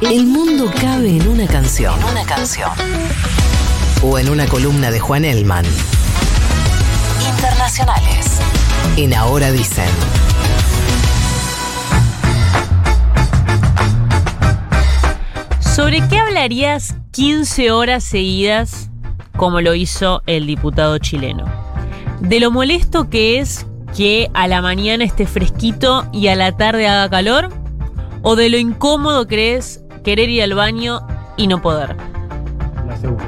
El mundo cabe en una canción. En una canción. O en una columna de Juan Elman. Internacionales. En Ahora Dicen. ¿Sobre qué hablarías 15 horas seguidas como lo hizo el diputado chileno? De lo molesto que es que a la mañana esté fresquito y a la tarde haga calor? ¿O de lo incómodo que es querer ir al baño y no poder? La segunda.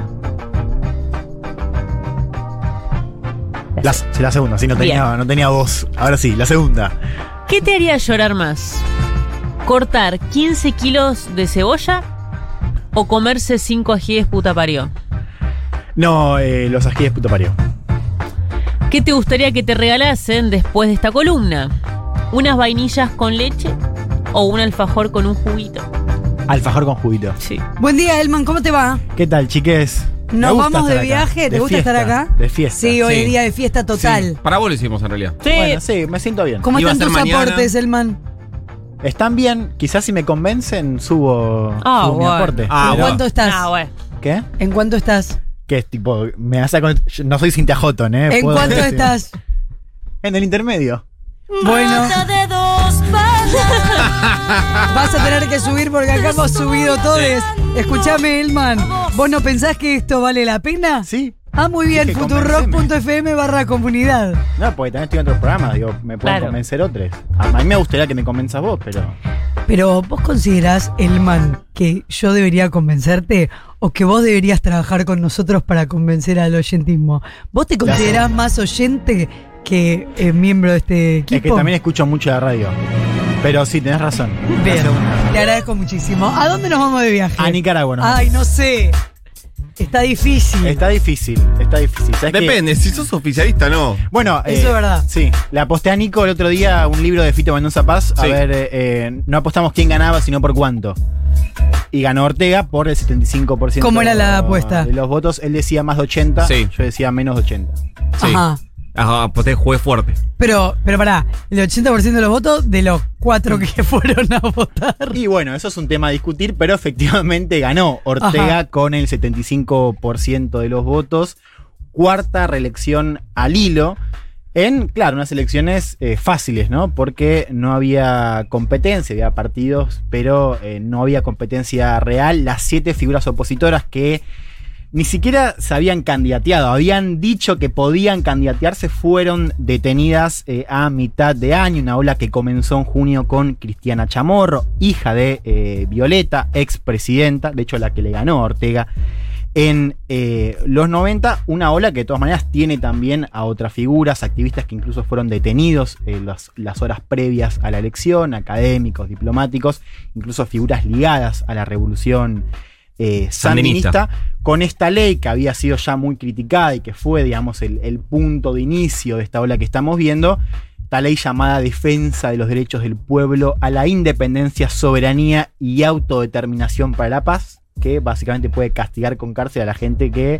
La, sí, la segunda, sí, no tenía, Bien. no tenía voz. Ahora sí, la segunda. ¿Qué te haría llorar más? ¿Cortar 15 kilos de cebolla o comerse 5 ajíes puta parió? No, eh, los ajíes puto parió. ¿Qué te gustaría que te regalasen después de esta columna? ¿Unas vainillas con leche o un alfajor con un juguito? Alfajor con juguito. Sí. Buen día, Elman, ¿cómo te va? ¿Qué tal, chiques? ¿Nos gusta vamos de viaje? ¿Te De gusta estar acá? De fiesta. Sí, hoy Sí. día de fiesta total. Sí, para vos lo hicimos en realidad. Sí. Bueno, sí, me siento bien. ¿Cómo Iba a están ser tus mañana. aportes, Elman? Están bien, quizás si me convencen subo, Ah, subo mi bueno. aporte. Ah, ¿En cuánto estás? Ah, bueno. ¿Qué? ¿En cuánto estás? Que es tipo, me con- yo No soy Cintia Houghton, ¿eh? ¿En Puedo cuánto decir- estás? En el intermedio. Bueno, vas a tener que subir porque acá hemos subido todos. Escuchame, Elman, ¿vos no pensás que esto vale la pena? Sí. Ah, muy bien, Dije, futurock.fm barra comunidad. No, porque también estoy en otros programas, digo, me pueden Claro. convencer otros. A mí me gustaría que me convenzas vos, pero. Pero vos considerás, Elman, que yo debería convencerte o que vos deberías trabajar con nosotros para convencer al oyentismo. ¿Vos te considerás más oyente que eh, miembro de este equipo? Es que también escucho mucho la radio. Pero sí, tenés razón. Bien, te agradezco muchísimo. ¿A dónde nos vamos de viaje? A Nicaragua, ¿no? Ay, no sé. Está difícil. Está difícil, está difícil. Depende, si sos oficialista no. Bueno, eh, Eso es verdad. Sí, le aposté a Nico el otro día un libro de Fito Mendoza Paz. A ver, eh, eh, no apostamos quién ganaba, sino por cuánto. Y ganó Ortega por el 75%. ¿Cómo era la apuesta? De los votos, él decía más de 80, Sí. yo decía menos de 80. Sí. Ajá. Ajá, pues te jugué fuerte. Pero, pero pará, el 80% de los votos de los cuatro que fueron a votar. Y bueno, eso es un tema a discutir, pero efectivamente ganó Ortega Ajá. con el 75% de los votos. Cuarta reelección al hilo. En, claro, unas elecciones eh, fáciles, ¿no? Porque no había competencia, había partidos, pero eh, no había competencia real. Las siete figuras opositoras que ni siquiera se habían candidateado, habían dicho que podían candidatearse, fueron detenidas eh, a mitad de año, una ola que comenzó en junio con Cristiana Chamorro, hija de eh, Violeta, expresidenta, de hecho la que le ganó a Ortega en eh, los 90, una ola que de todas maneras tiene también a otras figuras, activistas que incluso fueron detenidos en las, las horas previas a la elección, académicos, diplomáticos, incluso figuras ligadas a la revolución eh, Sandinista. sandinista, con esta ley que había sido ya muy criticada y que fue, digamos, el, el punto de inicio de esta ola que estamos viendo, esta ley llamada Defensa de los Derechos del Pueblo a la Independencia, Soberanía y Autodeterminación para la Paz, que básicamente puede castigar con cárcel a la gente que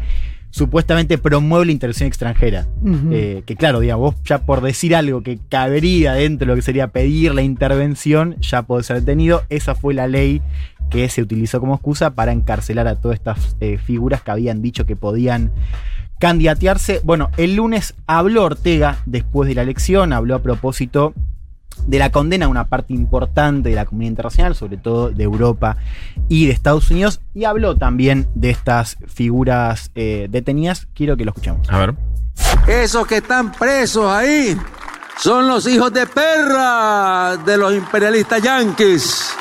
supuestamente promueve la intervención extranjera. Eh, que claro, digamos, vos ya por decir algo que cabería dentro de lo que sería pedir la intervención, ya podés ser detenido. Esa fue la ley que se utilizó como excusa para encarcelar a todas estas eh, figuras que habían dicho que podían candidatearse. Bueno, el lunes habló Ortega después de la elección, habló a propósito de la condena a una parte importante de la comunidad internacional, sobre todo de Europa y de Estados Unidos, y habló también de estas figuras eh, detenidas. Quiero que lo escuchemos. A ver. Esos que están presos ahí son los hijos de perra de los imperialistas yanquis.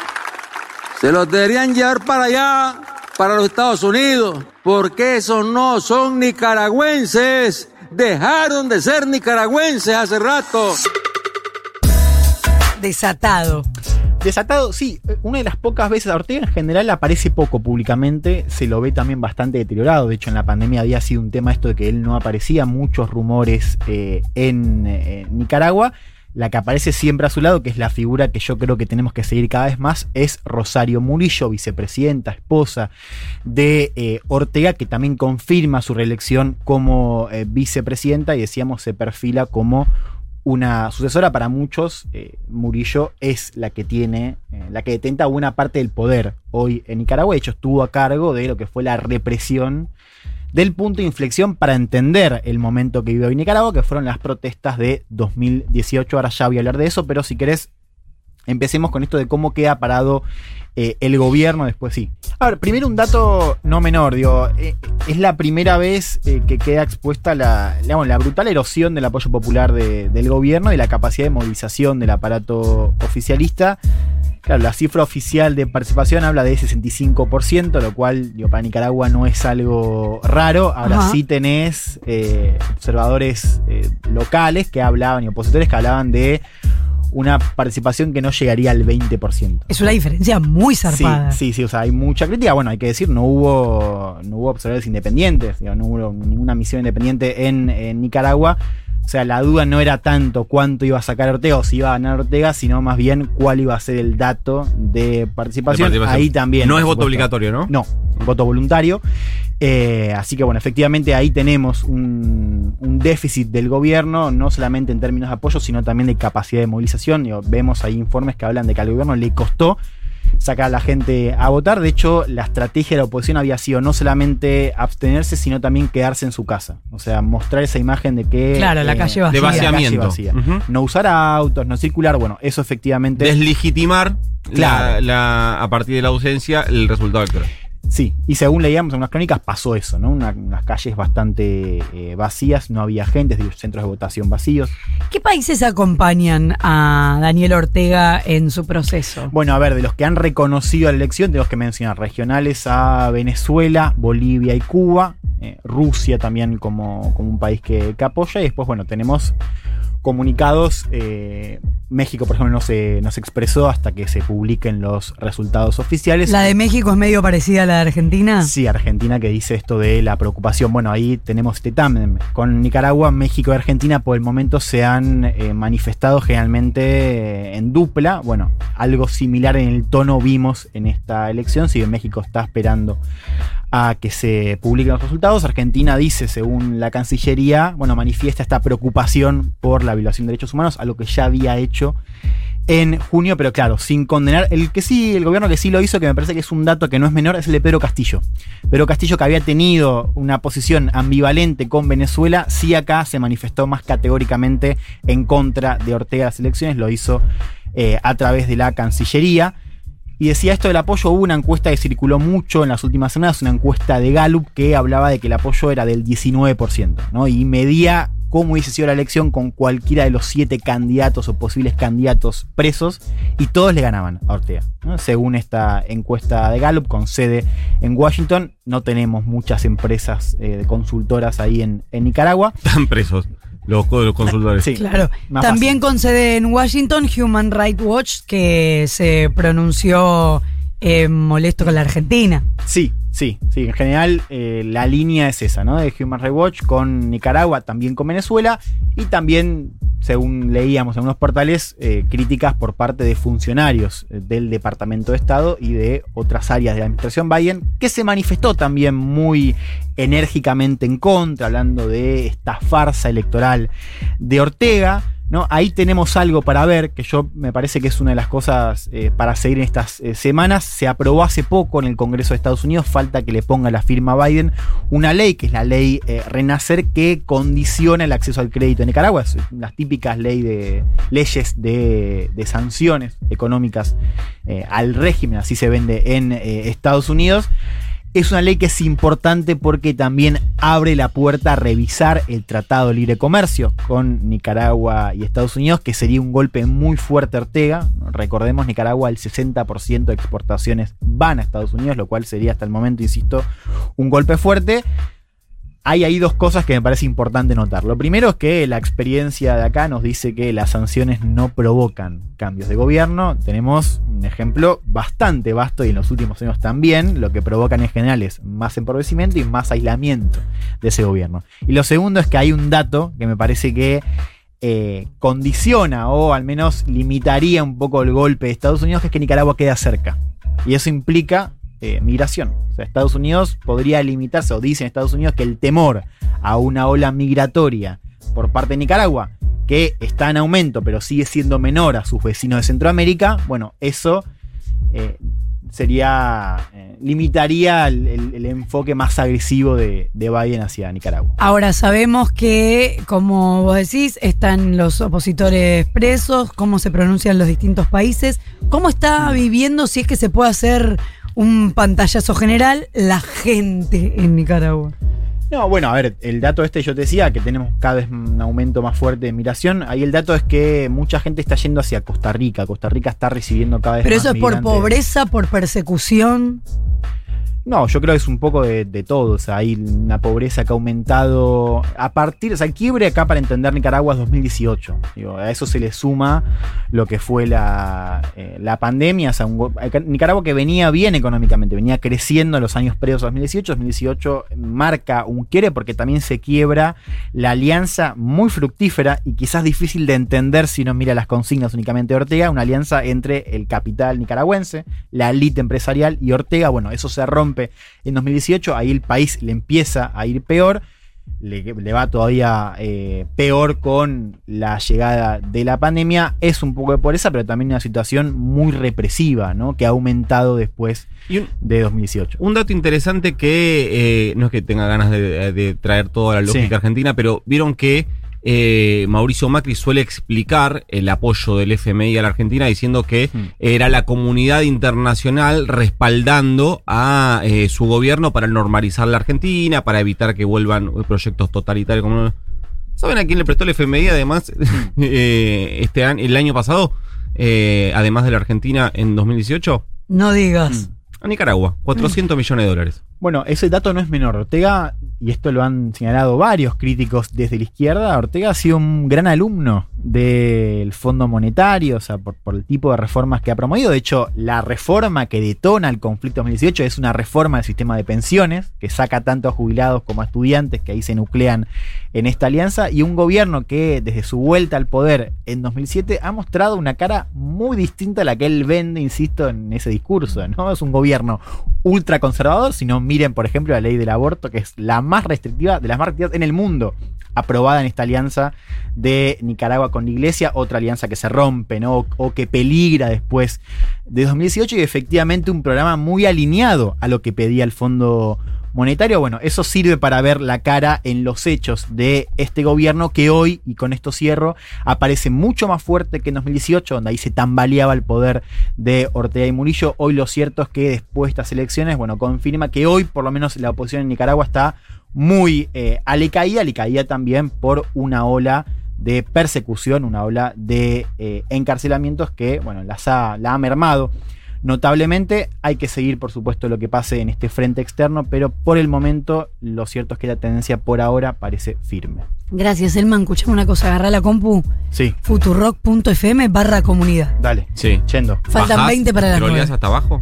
Se los deberían llevar para allá, para los Estados Unidos, porque esos no son nicaragüenses. Dejaron de ser nicaragüenses hace rato. Desatado. Desatado, sí, una de las pocas veces a Ortega en general aparece poco públicamente, se lo ve también bastante deteriorado, de hecho en la pandemia había sido un tema esto de que él no aparecía, muchos rumores eh, en eh, Nicaragua, la que aparece siempre a su lado, que es la figura que yo creo que tenemos que seguir cada vez más, es Rosario Murillo, vicepresidenta, esposa de eh, Ortega, que también confirma su reelección como eh, vicepresidenta y decíamos se perfila como una sucesora para muchos, eh, Murillo es la que tiene, la que detenta buena parte del poder hoy en Nicaragua. De hecho, estuvo a cargo de lo que fue la represión del punto de inflexión para entender el momento que vive hoy Nicaragua, que fueron las protestas de 2018. Ahora ya voy a hablar de eso, pero si querés, empecemos con esto de cómo queda parado eh, el gobierno después sí. A ver, primero un dato no menor, digo, eh, es la primera vez eh, que queda expuesta la, digamos, la brutal erosión del apoyo popular de- del gobierno y la capacidad de movilización del aparato oficialista. Claro, la cifra oficial de participación habla de 65%, lo cual digo, para Nicaragua no es algo raro. Ahora Ajá. sí tenés eh, observadores eh, locales que hablaban y opositores que hablaban de una participación que no llegaría al 20%. Es una diferencia muy Sí, zarpada. sí, sí, o sea, hay mucha crítica. Bueno, hay que decir, no hubo, no hubo observadores independientes, digo, no hubo ninguna misión independiente en, en Nicaragua. O sea, la duda no era tanto cuánto iba a sacar Ortega o si iba a ganar Ortega, sino más bien cuál iba a ser el dato de participación. De participación. Ahí también. No es voto obligatorio, ¿no? No, voto voluntario. Eh, así que bueno, efectivamente ahí tenemos un, un déficit del gobierno, no solamente en términos de apoyo, sino también de capacidad de movilización. Digo, vemos ahí informes que hablan de que al gobierno le costó sacar a la gente a votar. De hecho, la estrategia de la oposición había sido no solamente abstenerse, sino también quedarse en su casa. O sea, mostrar esa imagen de que... Claro, la calle De vacía. la calle vaciamiento. No usar autos, no circular, bueno, eso efectivamente... Deslegitimar Claro. la, la- a partir de la ausencia el resultado electoral. Sí, y según leíamos en unas crónicas pasó eso, ¿no? Una- unas calles bastante eh, vacías, no había gente, centros de votación vacíos. ¿Qué países acompañan a Daniel Ortega en su proceso? Bueno, a ver, de los que han reconocido la elección, tenemos que mencionar regionales a Venezuela, Bolivia y Cuba, eh, Rusia también como, como un país que, que apoya, y después, bueno, tenemos comunicados. eh, México, por ejemplo, no se, no se expresó hasta que se publiquen los resultados oficiales. ¿La de México es medio parecida a la de Argentina? Sí, Argentina que dice esto de la preocupación. Bueno, ahí tenemos este tándem. Con Nicaragua, México y Argentina por el momento se han eh, manifestado generalmente eh, en dupla. Bueno, algo similar en el tono vimos en esta elección. Si bien México está esperando a que se publiquen los resultados, Argentina dice, según la Cancillería, bueno, manifiesta esta preocupación por la violación de derechos humanos, algo que ya había hecho en junio, pero claro, sin condenar. El que sí, el gobierno que sí lo hizo, que me parece que es un dato que no es menor, es el de Pedro Castillo. Pedro Castillo, que había tenido una posición ambivalente con Venezuela, sí acá se manifestó más categóricamente en contra de Ortega en las elecciones, lo hizo eh, a través de la Cancillería. Y decía esto del apoyo, hubo una encuesta que circuló mucho en las últimas semanas, una encuesta de Gallup que hablaba de que el apoyo era del 19%, ¿no? Y medía cómo hubiese sido la elección con cualquiera de los siete candidatos o posibles candidatos presos, y todos le ganaban a Ortega. Según esta encuesta de Gallup, con sede en Washington, no tenemos muchas empresas eh, consultoras ahí en, en Nicaragua. Están presos los, los consultores. Sí, Claro. más También fácil. con sede en Washington, Human Rights Watch, que se pronunció eh, molesto con la Argentina. Sí, sí, sí. En general, eh, la línea es esa, ¿no? De Human Rights Watch con Nicaragua, también con Venezuela y también, según leíamos en unos portales, eh, críticas por parte de funcionarios eh, del Departamento de Estado y de otras áreas de la administración Biden, que se manifestó también muy enérgicamente en contra, hablando de esta farsa electoral de Ortega. ¿No? Ahí tenemos algo para ver, que yo me parece que es una de las cosas eh, para seguir en estas eh, semanas. Se aprobó hace poco en el Congreso de Estados Unidos, falta que le ponga la firma Biden, una ley, que es la ley eh, Renacer, que condiciona el acceso al crédito en Nicaragua. Es las típicas ley de, leyes de, sanciones económicas al régimen, así se vende en Estados Unidos. Es una ley que es importante porque también abre la puerta a revisar el Tratado de Libre Comercio con Nicaragua y Estados Unidos, que sería un golpe muy fuerte Ortega. Recordemos, Nicaragua el 60% de exportaciones van a Estados Unidos, lo cual sería hasta el momento, insisto, un golpe fuerte. Hay ahí dos cosas que me parece importante notar. Lo primero es que la experiencia de acá nos dice que las sanciones no provocan cambios de gobierno. Tenemos un ejemplo bastante vasto y en los últimos años también. Lo que provocan en general es más empobrecimiento y más aislamiento de ese gobierno. Y lo segundo es que hay un dato que me parece que eh, condiciona o al menos limitaría un poco el golpe de Estados Unidos, que es que Nicaragua queda cerca. Y eso implica eh, migración. O sea, Estados Unidos podría limitarse, o dicen Estados Unidos, que el temor a una ola migratoria por parte de Nicaragua que está en aumento, pero sigue siendo menor a sus vecinos de Centroamérica, bueno, eso eh, sería. eh, limitaría el, el- el enfoque más agresivo de, de Biden hacia Nicaragua. Ahora sabemos que, como vos decís, están los opositores presos, cómo se pronuncian los distintos países, cómo está viviendo, si es que se puede hacer un pantallazo general, la gente en Nicaragua. No, bueno, a ver, el dato este yo te decía que tenemos cada vez un aumento más fuerte de migración. Ahí el dato es que mucha gente está yendo hacia Costa Rica. Costa Rica está recibiendo cada vez Pero más eso es por pobreza, por persecución. No, yo creo que es un poco de, todo. O sea, hay una pobreza que ha aumentado a partir. O sea, el quiebre acá para entender Nicaragua es 2018. Digo, a eso se le suma lo que fue la, eh, la pandemia. O sea, un Nicaragua que venía bien económicamente, venía creciendo en los años previos a 2018. 2018 marca un quiebre porque también se quiebra la alianza muy fructífera y quizás difícil de entender si no mira las consignas únicamente de Ortega. Una alianza entre el capital nicaragüense, la élite empresarial y Ortega. Bueno, eso se rompe en 2018, ahí el país le empieza a ir peor, le, le va todavía eh, peor con la llegada de la pandemia, es un poco de pobreza, pero también una situación muy represiva, ¿no? Que ha aumentado después Y un, de 2018. un dato interesante que eh, no es que tenga ganas de, de traer toda la lógica Sí. argentina, pero vieron que eh, Mauricio Macri suele explicar el apoyo del FMI a la Argentina diciendo que Hmm. era la comunidad internacional respaldando a eh, su gobierno para normalizar la Argentina, para evitar que vuelvan proyectos totalitarios como... ¿Saben a quién le prestó el FMI además eh, este año, el año pasado? Eh, además de la Argentina en 2018? No digas. A Nicaragua, 400 millones de dólares. Bueno, ese dato no es menor. Ortega, y esto lo han señalado varios críticos desde la izquierda, Ortega ha sido un gran alumno del Fondo Monetario, o sea, por, el tipo de reformas que ha promovido. De hecho, la reforma que detona el conflicto 2018 es una reforma del sistema de pensiones, que saca tanto a jubilados como a estudiantes, que ahí se nuclean en esta alianza, y un gobierno que desde su vuelta al poder en 2007 ha mostrado una cara muy distinta a la que él vende, insisto, en ese discurso, ¿no? Es un gobierno ultraconservador, si no miren, por ejemplo, la ley del aborto, que es la más restrictiva de las más restrictivas en el mundo, aprobada en esta alianza de Nicaragua con la iglesia, otra alianza que se rompe, ¿no? O, o que peligra después de 2018 y efectivamente un programa muy alineado a lo que pedía el Fondo Monetario. Bueno, eso sirve para ver la cara en los hechos de este gobierno que hoy, y con esto cierro, aparece mucho más fuerte que en 2018, donde ahí se tambaleaba el poder de Ortega y Murillo. Hoy lo cierto es que después de estas elecciones, bueno, confirma que hoy por lo menos la oposición en Nicaragua está muy eh, alicaída, alicaída también por una ola de persecución, una ola de eh, encarcelamientos que, bueno, las ha, la ha mermado notablemente. Hay que seguir, por supuesto, lo que pase en este frente externo, pero por el momento lo cierto es que la tendencia por ahora parece firme. Gracias, Elman. Escuchame una cosa, agarrá la compu. Sí, futurock.fm barra comunidad. dale. Sí. Yendo. Faltan Bajás, 20 para las ¿Scrolleás 9. hasta abajo?